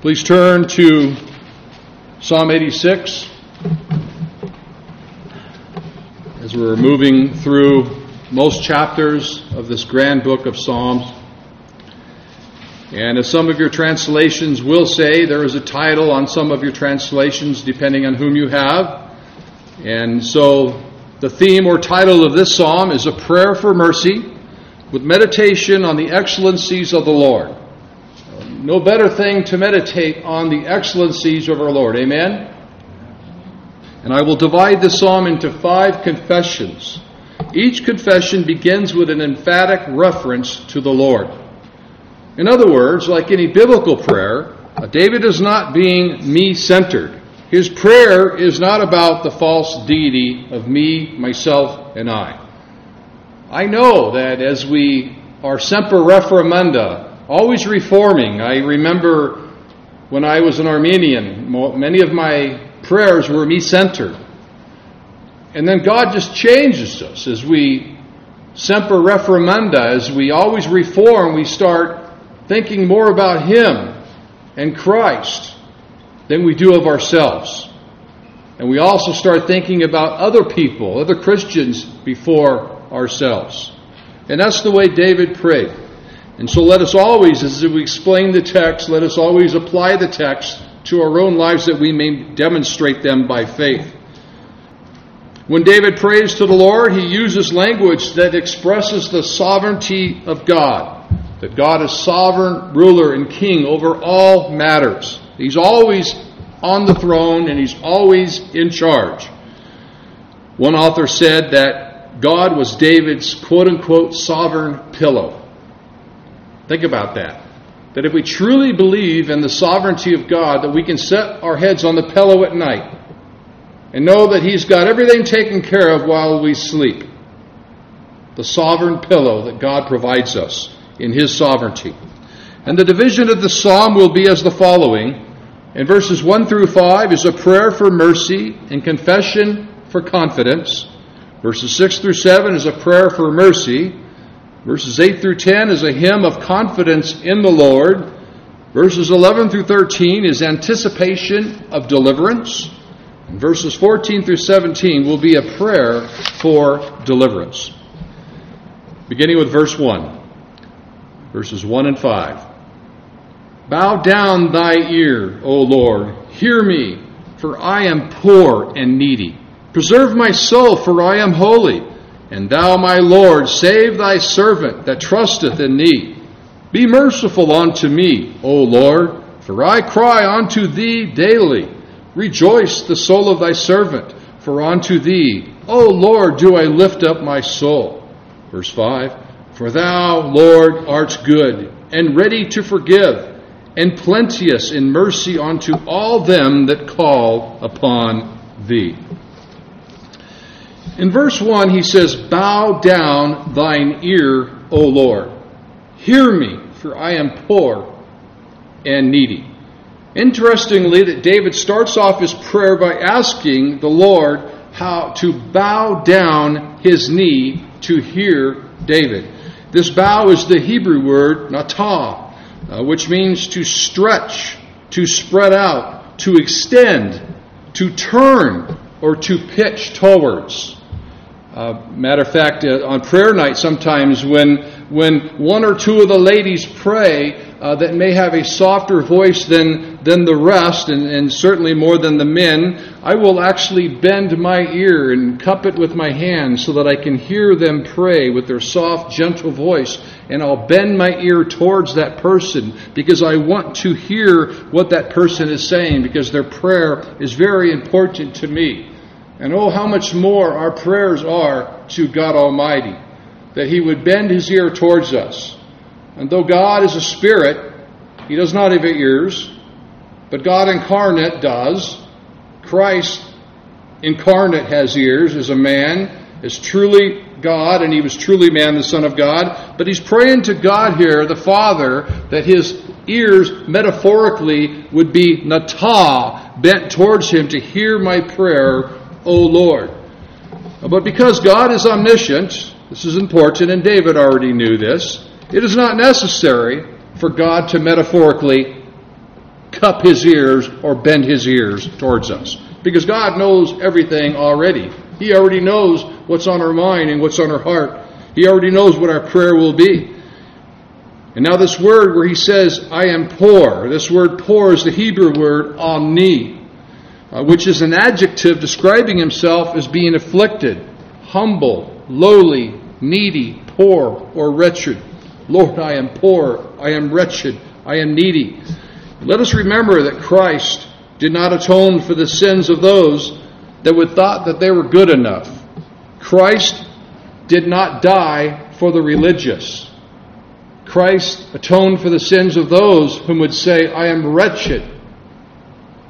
Please turn to Psalm 86 as we're moving through most chapters of this grand book of Psalms. And as some of your translations will say, there is a title on some of your translations depending on whom you have. And so the theme or title of this psalm is a prayer for mercy with meditation on the excellencies of the Lord. No better thing to meditate on the excellencies of our Lord. Amen? And I will divide the psalm into five confessions. Each confession begins with an emphatic reference to the Lord. In other words, like any biblical prayer, David is not being me centered. His prayer is not about the false deity of me, myself, and I. I know that as we are semper reformanda, always reforming, I remember when I was an Arminian, many of my prayers were me centered. And then God just changes us as we semper reformanda, as we always reform, we start thinking more about Him and Christ than we do of ourselves. And we also start thinking about other people, other Christians before ourselves. And that's the way David prayed. And so let us always, as we explain the text, let us always apply the text to our own lives that we may demonstrate them by faith. When David prays to the Lord, he uses language that expresses the sovereignty of God. That God is sovereign, ruler, and king over all matters. He's always on the throne and he's always in charge. One author said that God was David's quote unquote sovereign pillow. Think about that. That if we truly believe in the sovereignty of God, that we can set our heads on the pillow at night and know that He's got everything taken care of while we sleep. The sovereign pillow that God provides us in His sovereignty. And the division of the psalm will be as the following. In verses 1 through 5 is a prayer for mercy and confession for confidence. Verses 6 through 7 is a prayer for mercy. Verses 8 through 10 is a hymn of confidence in the Lord. Verses 11 through 13 is anticipation of deliverance. And verses 14 through 17 will be a prayer for deliverance. Beginning with verse 1, verses 1 and 5. Bow down thy ear, O Lord, hear me, for I am poor and needy. Preserve my soul, for I am holy. And thou, my Lord, save thy servant that trusteth in thee. Be merciful unto me, O Lord, for I cry unto thee daily. Rejoice the soul of thy servant, for unto thee, O Lord, do I lift up my soul. Verse 5 For thou, Lord, art good, and ready to forgive, and plenteous in mercy unto all them that call upon thee. In verse 1, he says, Bow down thine ear, O Lord. Hear me, for I am poor and needy. Interestingly, that David starts off his prayer by asking the Lord how to bow down his knee to hear David. This bow is the Hebrew word natah, uh, which means to stretch, to spread out, to extend, to turn, or to pitch towards. Uh, matter of fact, uh, on prayer night, sometimes when when one or two of the ladies pray uh, that may have a softer voice than than the rest, and, and certainly more than the men, I will actually bend my ear and cup it with my hand so that I can hear them pray with their soft, gentle voice, and I'll bend my ear towards that person because I want to hear what that person is saying because their prayer is very important to me. And oh, how much more our prayers are to God Almighty, that He would bend His ear towards us. And though God is a spirit, He does not have ears, but God incarnate does. Christ incarnate has ears as a man, is truly God, and he was truly man, the Son of God. But he's praying to God here, the Father, that his ears metaphorically would be natah, bent towards him to hear my prayer O Lord. But because God is omniscient, this is important, and David already knew this, it is not necessary for God to metaphorically cup his ears or bend his ears towards us. Because God knows everything already. He already knows what's on our mind and what's on our heart. He already knows what our prayer will be. And now, this word where he says, I am poor, this word poor is the Hebrew word ani, uh, which is an adjective describing himself as being afflicted, humble, lowly, needy, poor, or wretched. Lord, I am poor, I am wretched, I am needy. Let us remember that Christ did not atone for the sins of those that would thought that they were good enough. Christ did not die for the religious. Christ atoned for the sins of those whom would say, I am wretched,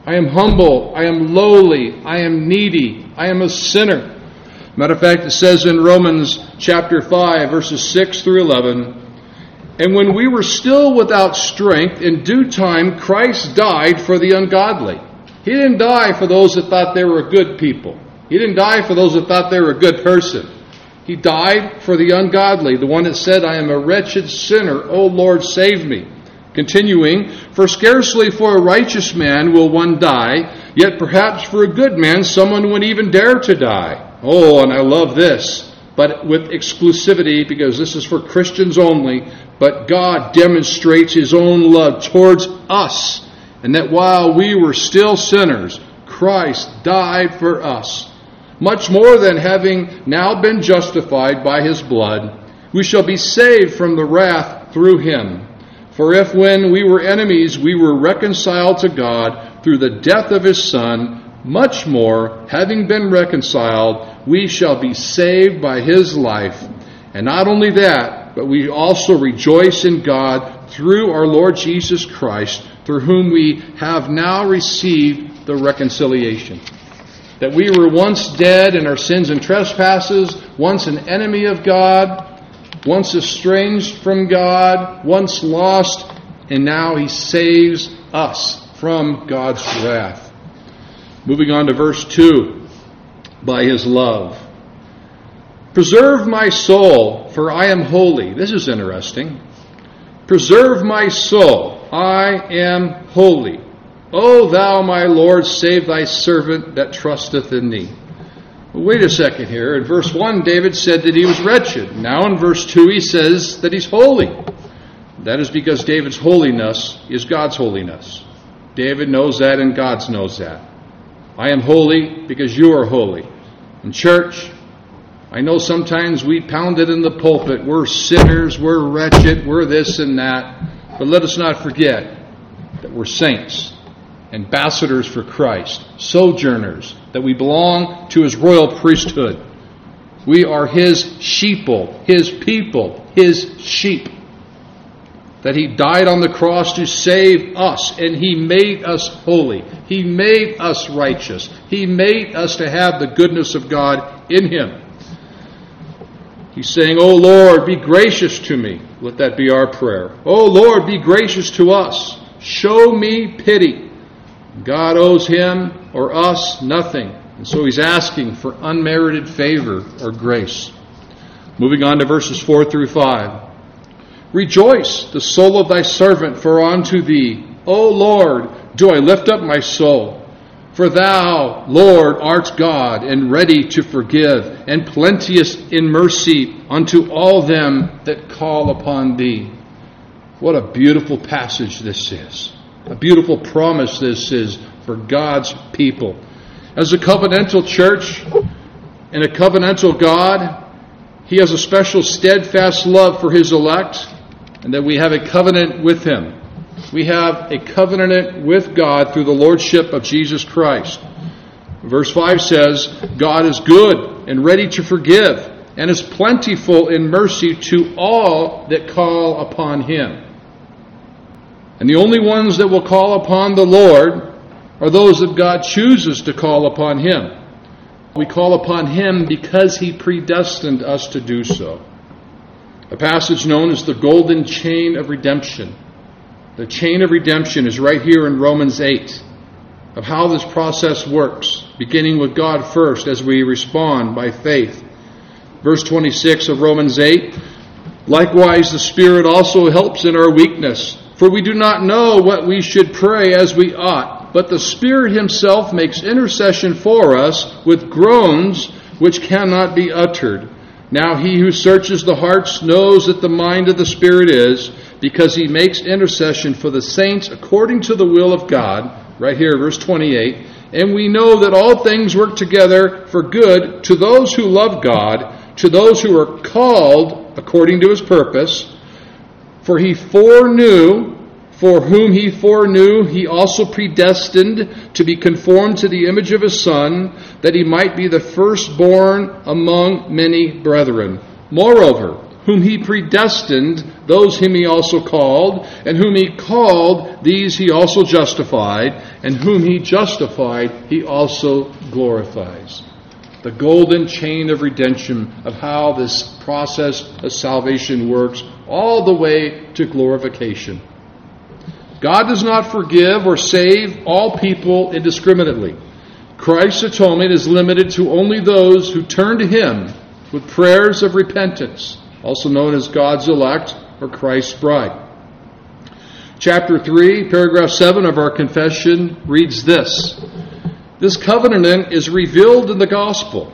I am humble, I am lowly, I am needy, I am a sinner. Matter of fact, it says in Romans chapter 5, verses 6 through 11, And when we were still without strength, in due time Christ died for the ungodly. He didn't die for those that thought they were good people. He didn't die for those that thought they were a good person. He died for the ungodly, the one that said, I am a wretched sinner. O Lord, save me. Continuing, for scarcely for a righteous man will one die, yet perhaps for a good man someone would even dare to die. Oh, and I love this, but with exclusivity because this is for Christians only. But God demonstrates His own love towards us, and that while we were still sinners, Christ died for us much more than having now been justified by his blood, we shall be saved from the wrath through him. For if when we were enemies we were reconciled to God through the death of his Son, much more, having been reconciled, we shall be saved by his life. And not only that, but we also rejoice in God through our Lord Jesus Christ, through whom we have now received the reconciliation that we were once dead in our sins and trespasses, once an enemy of God, once estranged from God, once lost, and now He saves us from God's wrath. Moving on to verse 2 by His love. Preserve my soul, for I am holy. This is interesting. Preserve my soul, I am holy. O thou, my Lord, save thy servant that trusteth in thee. Wait a second here. In verse 1, David said that he was wretched. Now in verse 2, he says that he's holy. That is because David's holiness is God's holiness. David knows that and God knows that. I am holy because you are holy. In church, I know sometimes we pound it in the pulpit. We're sinners, we're wretched, we're this and that. But let us not forget that we're saints ambassadors for Christ, sojourners, that we belong to his royal priesthood. We are his sheeple, his people, his sheep. That he died on the cross to save us, and he made us holy. He made us righteous. He made us to have the goodness of God in him. He's saying, Oh Lord, be gracious to me. Let that be our prayer. Oh Lord, be gracious to us. Show me pity. God owes him or us nothing. And so he's asking for unmerited favor or grace. Moving on to verses 4 through 5. Rejoice, the soul of thy servant, for unto thee, O Lord, do I lift up my soul. For thou, Lord, art God, and ready to forgive, and plenteous in mercy unto all them that call upon thee. What a beautiful passage this is. A beautiful promise this is for God's people. As a covenantal church and a covenantal God, He has a special steadfast love for His elect, and that we have a covenant with Him. We have a covenant with God through the Lordship of Jesus Christ. Verse 5 says, God is good and ready to forgive, and is plentiful in mercy to all that call upon Him. And the only ones that will call upon the Lord are those that God chooses to call upon Him. We call upon Him because He predestined us to do so. A passage known as the golden chain of redemption. The chain of redemption is right here in Romans 8 of how this process works, beginning with God first as we respond by faith. Verse 26 of Romans 8 Likewise, the Spirit also helps in our weakness For we do not know what we should pray as we ought, but the Spirit Himself makes intercession for us with groans which cannot be uttered. Now He who searches the hearts knows that the mind of the Spirit is, because He makes intercession for the saints according to the will of God. Right here, verse 28. And we know that all things work together for good to those who love God, to those who are called according to His purpose. For he foreknew, for whom he foreknew, he also predestined to be conformed to the image of his Son, that he might be the firstborn among many brethren. Moreover, whom he predestined, those whom he also called, and whom he called, these he also justified, and whom he justified, he also glorifies the golden chain of redemption of how this process of salvation works, all the way to glorification. God does not forgive or save all people indiscriminately. Christ's atonement is limited to only those who turn to Him with prayers of repentance, also known as God's elect or Christ's bride. Chapter 3, paragraph 7 of our confession reads this this covenant is revealed in the gospel.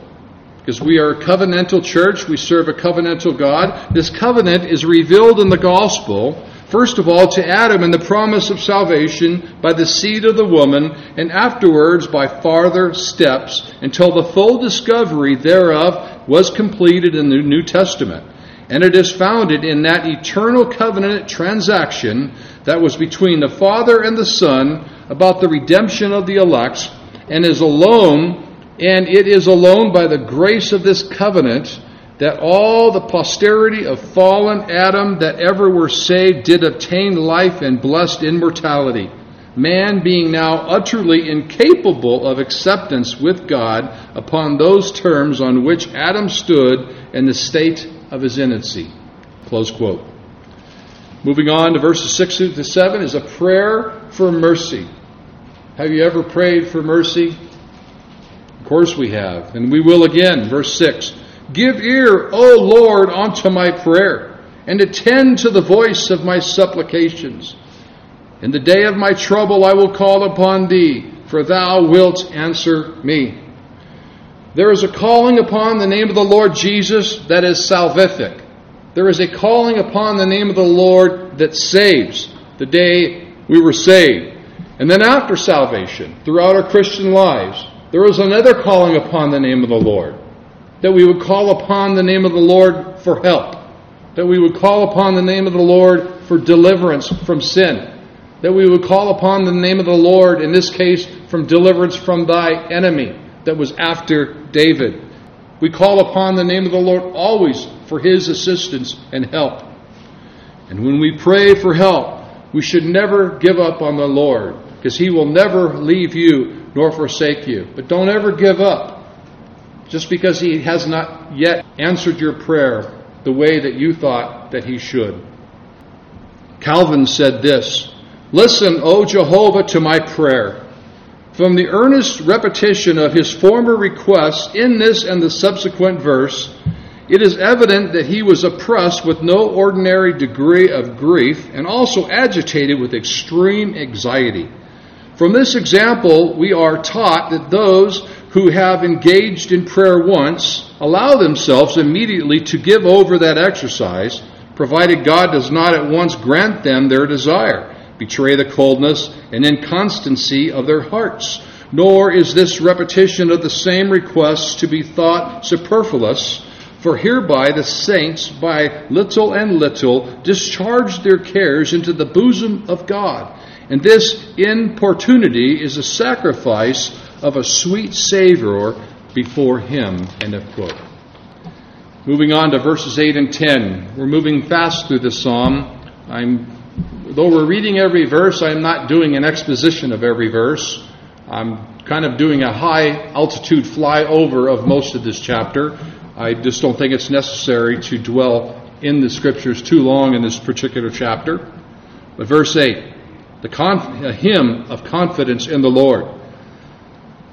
Because we are a covenantal church, we serve a covenantal God. This covenant is revealed in the gospel, first of all, to Adam in the promise of salvation by the seed of the woman, and afterwards by farther steps until the full discovery thereof was completed in the New Testament. And it is founded in that eternal covenant transaction that was between the Father and the Son about the redemption of the elect and is alone, and it is alone by the grace of this covenant that all the posterity of fallen Adam that ever were saved did obtain life and blessed immortality. Man being now utterly incapable of acceptance with God upon those terms on which Adam stood in the state of his innocency. Close quote. Moving on to verses 6 to 7 is a prayer for mercy. Have you ever prayed for mercy? Of course we have, and we will again. Verse 6 Give ear, O Lord, unto my prayer, and attend to the voice of my supplications. In the day of my trouble I will call upon thee, for thou wilt answer me. There is a calling upon the name of the Lord Jesus that is salvific. There is a calling upon the name of the Lord that saves the day we were saved. And then after salvation, throughout our Christian lives, there is another calling upon the name of the Lord. That we would call upon the name of the Lord for help. That we would call upon the name of the Lord for deliverance from sin. That we would call upon the name of the Lord, in this case, from deliverance from thy enemy that was after David. We call upon the name of the Lord always for his assistance and help. And when we pray for help, we should never give up on the Lord because He will never leave you nor forsake you. But don't ever give up just because He has not yet answered your prayer the way that you thought that He should. Calvin said this Listen, O Jehovah, to my prayer. From the earnest repetition of his former requests in this and the subsequent verse, it is evident that he was oppressed with no ordinary degree of grief and also agitated with extreme anxiety. From this example, we are taught that those who have engaged in prayer once allow themselves immediately to give over that exercise, provided God does not at once grant them their desire, betray the coldness and inconstancy of their hearts. Nor is this repetition of the same requests to be thought superfluous, for hereby the saints, by little and little, discharge their cares into the bosom of God and this importunity is a sacrifice of a sweet savor before Him. End of quote. Moving on to verses 8 and 10. We're moving fast through this psalm. I'm, though we're reading every verse, I'm not doing an exposition of every verse. I'm kind of doing a high altitude flyover of most of this chapter. I just don't think it's necessary to dwell in the scriptures too long in this particular chapter. But verse 8 the conf- a hymn of confidence in the Lord.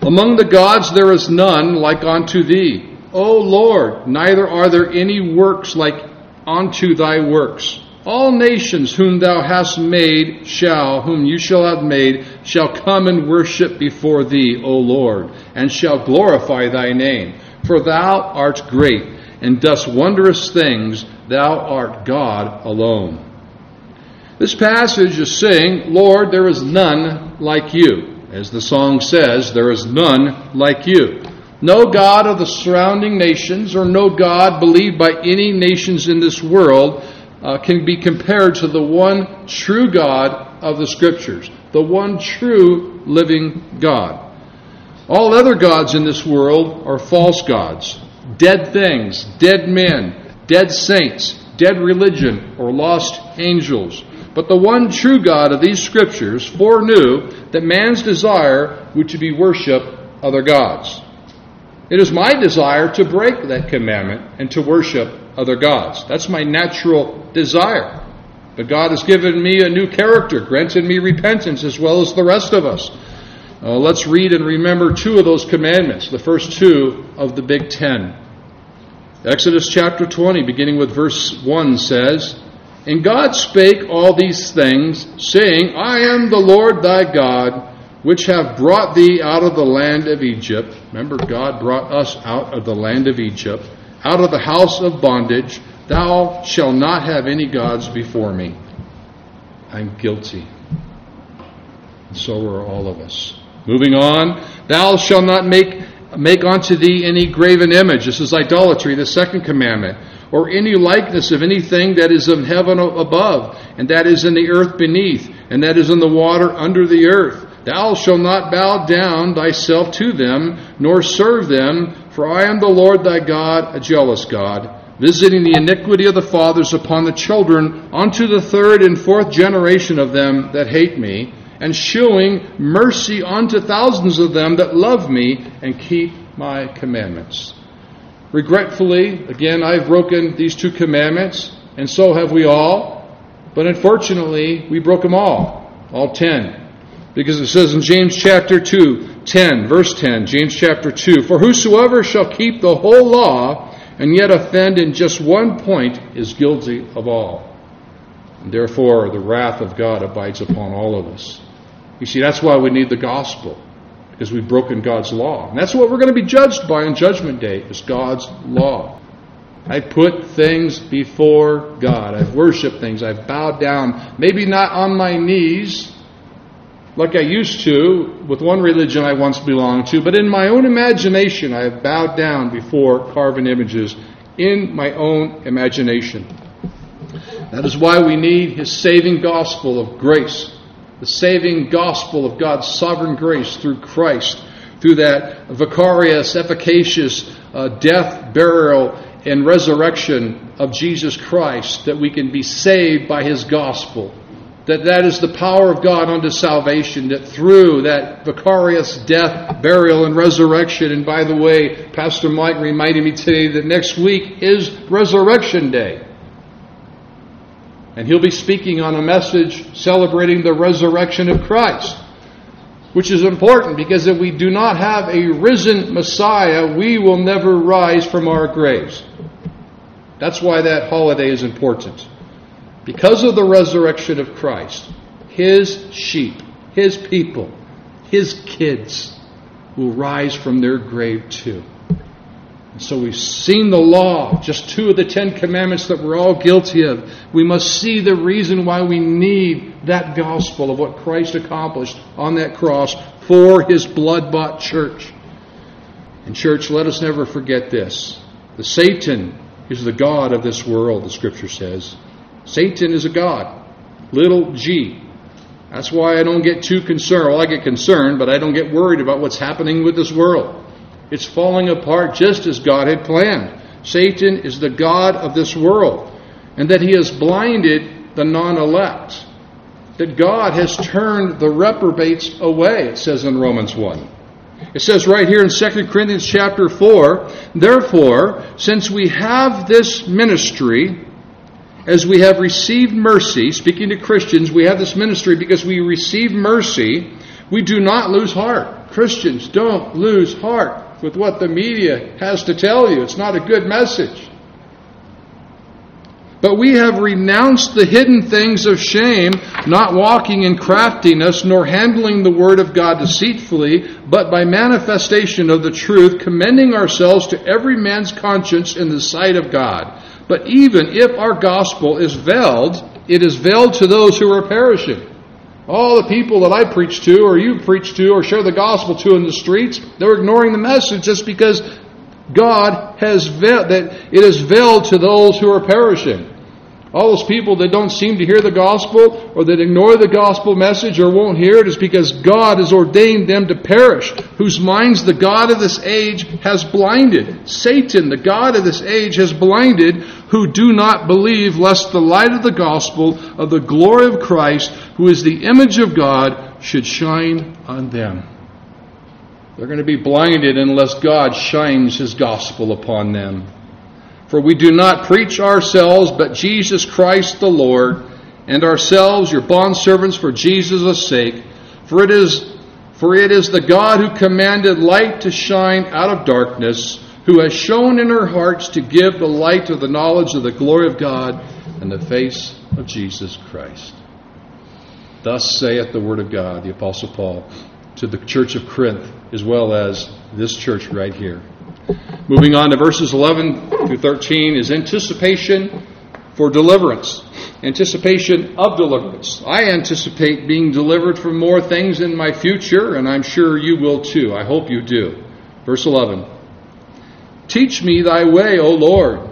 Among the gods there is none like unto thee. O Lord, neither are there any works like unto thy works. all nations whom thou hast made shall, whom you shall have made, shall come and worship before thee, O Lord, and shall glorify thy name. For thou art great, and dost wondrous things, thou art God alone. This passage is saying, Lord, there is none like you. As the song says, there is none like you. No God of the surrounding nations, or no God believed by any nations in this world, uh, can be compared to the one true God of the Scriptures, the one true living God. All other gods in this world are false gods, dead things, dead men, dead saints, dead religion, or lost angels. But the one true God of these Scriptures foreknew that man's desire would to be worship other gods. It is my desire to break that commandment and to worship other gods. That's my natural desire. But God has given me a new character, granted me repentance as well as the rest of us. Uh, let's read and remember two of those commandments, the first two of the Big Ten. Exodus chapter 20, beginning with verse 1, says, And God spake all these things, saying, I am the Lord thy God which have brought thee out of the land of Egypt. Remember, God brought us out of the land of Egypt, out of the house of bondage. Thou shalt not have any gods before me. I'm guilty. And so are all of us. Moving on, thou shalt not make, make unto thee any graven image. This is idolatry, the second commandment. Or any likeness of anything that is of heaven above, and that is in the earth beneath, and that is in the water under the earth Thou shalt not bow down thyself to them, nor serve them, for I am the Lord thy God, a jealous God, visiting the iniquity of the fathers upon the children unto the third and fourth generation of them that hate me, and shewing mercy unto thousands of them that love me and keep my commandments. Regretfully, again, I've broken these two commandments, and so have we all, but unfortunately, we broke them all, all ten. Because it says in James chapter 2, 10, verse 10, James chapter 2, For whosoever shall keep the whole law and yet offend in just one point is guilty of all. And therefore, the wrath of God abides upon all of us. You see, that's why we need the gospel, because we've broken God's law. And that's what we're going to be judged by on Judgment Day, is God's law. I put things before God. I've worshiped things. I've bowed down, maybe not on my knees, like I used to with one religion I once belonged to, but in my own imagination I have bowed down before carven images in my own imagination. That is why we need His saving gospel of grace, the saving gospel of God's sovereign grace through Christ, through that vicarious, efficacious uh, death, burial, and resurrection of Jesus Christ, that we can be saved by His gospel that that is the power of God unto salvation, that through that vicarious death, burial, and resurrection, and by the way, Pastor Mike reminded me today that next week is Resurrection Day. And he'll be speaking on a message celebrating the resurrection of Christ, which is important because if we do not have a risen Messiah, we will never rise from our graves. That's why that holiday is important. Because of the resurrection of Christ, his sheep, his people, his kids will rise from their grave too. And so we've seen the law, just two of the Ten Commandments that we're all guilty of. We must see the reason why we need that gospel of what Christ accomplished on that cross for his blood bought church. And, church, let us never forget this. The Satan is the God of this world, the scripture says. Satan is a God. Little g. That's why I don't get too concerned. Well, I get concerned, but I don't get worried about what's happening with this world. It's falling apart just as God had planned. Satan is the God of this world, and that he has blinded the non elect. That God has turned the reprobates away, it says in Romans 1. It says right here in 2 Corinthians chapter 4, Therefore, since we have this ministry, as we have received mercy, speaking to Christians, we have this ministry because we receive mercy, we do not lose heart. Christians don't lose heart with what the media has to tell you. It's not a good message. But we have renounced the hidden things of shame, not walking in craftiness, nor handling the word of God deceitfully, but by manifestation of the truth, commending ourselves to every man's conscience in the sight of God. But even if our gospel is veiled, it is veiled to those who are perishing. All the people that I preach to, or you preach to, or share the gospel to in the streets, they're ignoring the message just because God has veiled, that it is veiled to those who are perishing. All those people that don't seem to hear the gospel or that ignore the gospel message or won't hear it is because God has ordained them to perish, whose minds the God of this age has blinded. Satan, the God of this age, has blinded who do not believe, lest the light of the gospel of the glory of Christ, who is the image of God, should shine on them. They're going to be blinded unless God shines his gospel upon them. For we do not preach ourselves, but Jesus Christ the Lord, and ourselves your bondservants for Jesus' sake. For it is for it is the God who commanded light to shine out of darkness, who has shown in our hearts to give the light of the knowledge of the glory of God in the face of Jesus Christ. Thus saith the word of God, the Apostle Paul, to the church of Corinth, as well as this church right here. Moving on to verses 11 through 13 is anticipation for deliverance. Anticipation of deliverance. I anticipate being delivered from more things in my future, and I'm sure you will too. I hope you do. Verse 11 Teach me thy way, O Lord.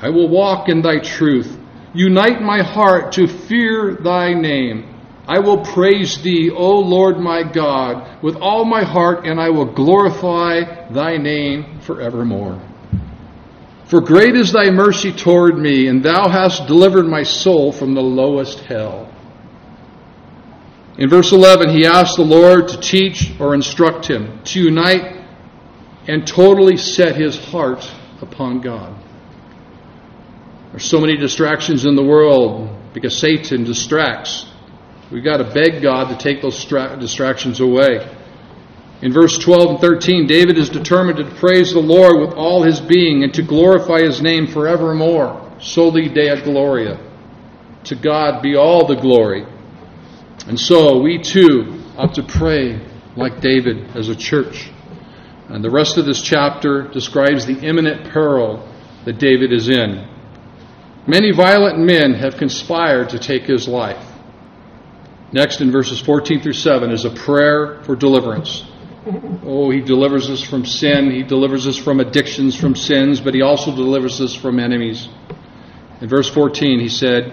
I will walk in thy truth. Unite my heart to fear thy name. I will praise thee, O Lord my God, with all my heart, and I will glorify thy name forevermore. For great is thy mercy toward me, and thou hast delivered my soul from the lowest hell. In verse 11, he asks the Lord to teach or instruct him, to unite and totally set his heart upon God. There's so many distractions in the world because Satan distracts. We've got to beg God to take those distractions away. In verse 12 and 13, David is determined to praise the Lord with all his being and to glorify his name forevermore. Soli Deo Gloria. To God be all the glory. And so we too ought to pray like David as a church. And the rest of this chapter describes the imminent peril that David is in. Many violent men have conspired to take his life. Next, in verses 14 through 7, is a prayer for deliverance. Oh, he delivers us from sin. He delivers us from addictions, from sins, but he also delivers us from enemies. In verse 14, he said,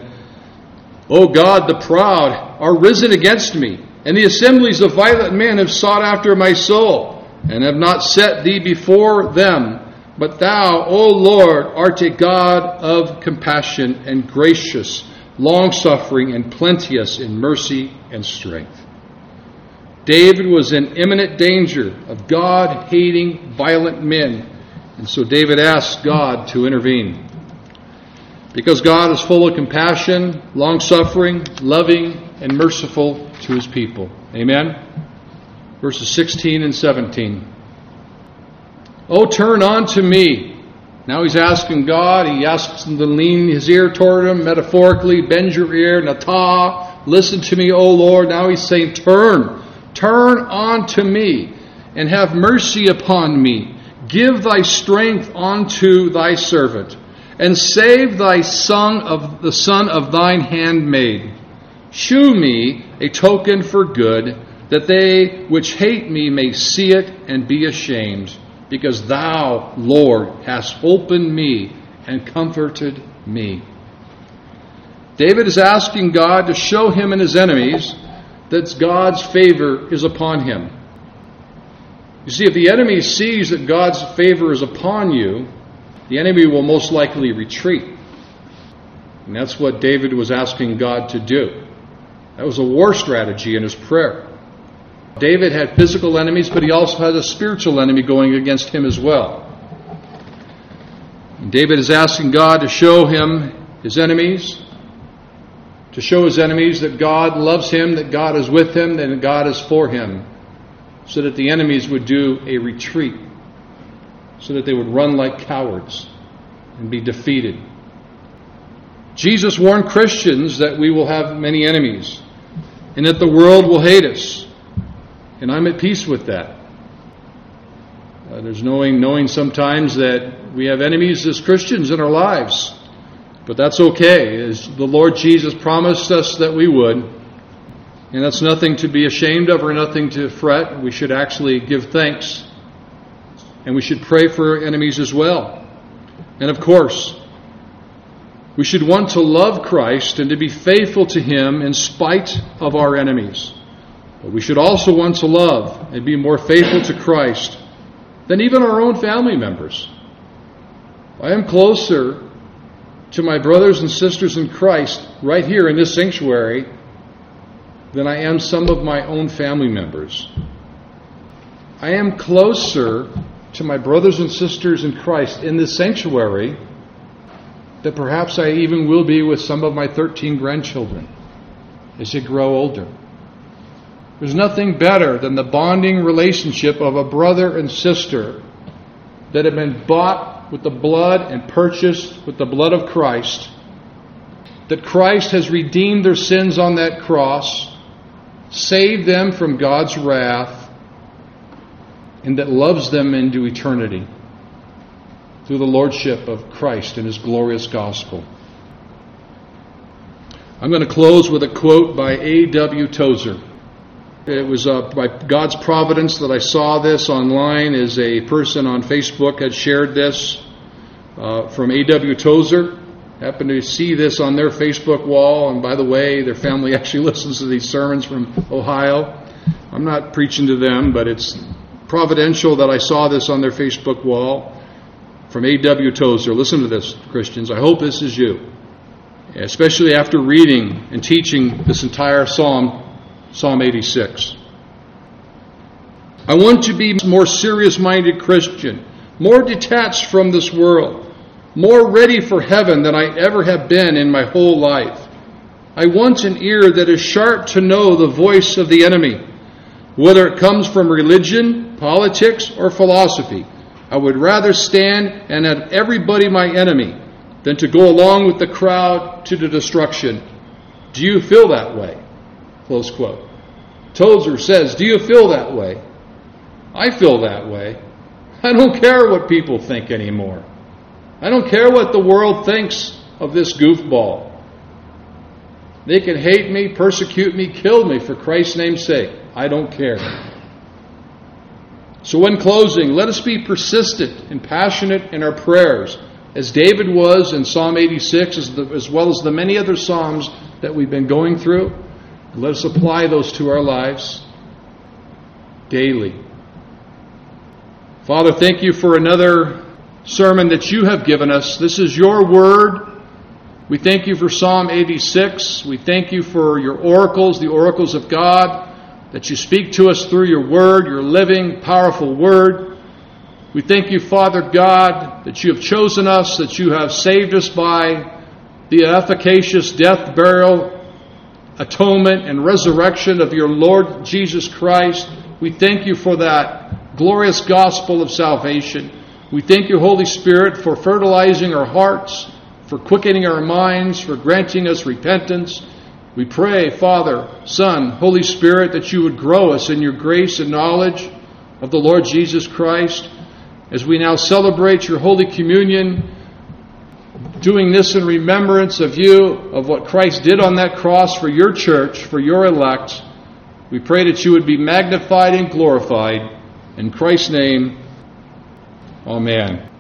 O God, the proud are risen against me, and the assemblies of violent men have sought after my soul, and have not set thee before them. But thou, O Lord, art a God of compassion and gracious long suffering, and plenteous in mercy and strength. David was in imminent danger of God hating violent men, and so David asked God to intervene. Because God is full of compassion, long suffering, loving, and merciful to his people. Amen? Verses 16 and 17. Oh, turn unto me now he's asking God, he asks him to lean his ear toward him, metaphorically, bend your ear, natah, listen to me, O Lord. Now he's saying, turn, turn unto me, and have mercy upon me. Give thy strength unto thy servant, and save thy son of the son of thine handmaid. Shew me a token for good, that they which hate me may see it and be ashamed because thou, Lord, hast opened me and comforted me. David is asking God to show him and his enemies that God's favor is upon him. You see, if the enemy sees that God's favor is upon you, the enemy will most likely retreat. And that's what David was asking God to do. That was a war strategy in his prayer. David had physical enemies, but he also had a spiritual enemy going against him as well. And David is asking God to show him his enemies, to show his enemies that God loves him, that God is with him, that God is for him, so that the enemies would do a retreat, so that they would run like cowards and be defeated. Jesus warned Christians that we will have many enemies and that the world will hate us. And I'm at peace with that. Uh, there's knowing, knowing sometimes that we have enemies as Christians in our lives. But that's okay, as the Lord Jesus promised us that we would. And that's nothing to be ashamed of or nothing to fret. We should actually give thanks. And we should pray for our enemies as well. And of course, we should want to love Christ and to be faithful to Him in spite of our enemies. But we should also want to love and be more faithful to Christ than even our own family members. I am closer to my brothers and sisters in Christ right here in this sanctuary than I am some of my own family members. I am closer to my brothers and sisters in Christ in this sanctuary that perhaps I even will be with some of my 13 grandchildren as they grow older. There's nothing better than the bonding relationship of a brother and sister that have been bought with the blood and purchased with the blood of Christ. That Christ has redeemed their sins on that cross, saved them from God's wrath, and that loves them into eternity through the lordship of Christ and his glorious gospel. I'm going to close with a quote by A.W. Tozer. It was uh, by God's providence that I saw this online as a person on Facebook had shared this uh, from A.W. Tozer. Happened to see this on their Facebook wall, and by the way, their family actually listens to these sermons from Ohio. I'm not preaching to them, but it's providential that I saw this on their Facebook wall from A.W. Tozer. Listen to this, Christians. I hope this is you, especially after reading and teaching this entire psalm, Psalm 86. I want to be a more serious minded Christian, more detached from this world, more ready for heaven than I ever have been in my whole life. I want an ear that is sharp to know the voice of the enemy, whether it comes from religion, politics, or philosophy. I would rather stand and have everybody my enemy than to go along with the crowd to the destruction. Do you feel that way? Close quote. Tozer says, Do you feel that way? I feel that way. I don't care what people think anymore. I don't care what the world thinks of this goofball. They can hate me, persecute me, kill me for Christ's name's sake. I don't care. So, in closing, let us be persistent and passionate in our prayers, as David was in Psalm 86, as, the, as, well as the many other Psalms that we've been going through. Let us apply those to our lives daily. Father, thank you for another sermon that you have given us. This is your word. We thank you for Psalm 86. We thank you for your oracles, the oracles of God that you speak to us through your word, your living, powerful word. We thank you, Father God, that you have chosen us, that you have saved us by the efficacious death, burial, atonement, and resurrection of your Lord Jesus Christ. We thank you for that glorious gospel of salvation. We thank you, Holy Spirit, for fertilizing our hearts, for quickening our minds, for granting us repentance we pray, Father, Son, Holy Spirit, that you would grow us in your grace and knowledge of the Lord Jesus Christ as we now celebrate your Holy Communion, doing this in remembrance of you, of what Christ did on that cross for your church, for your elect. We pray that you would be magnified and glorified. In Christ's name, Amen.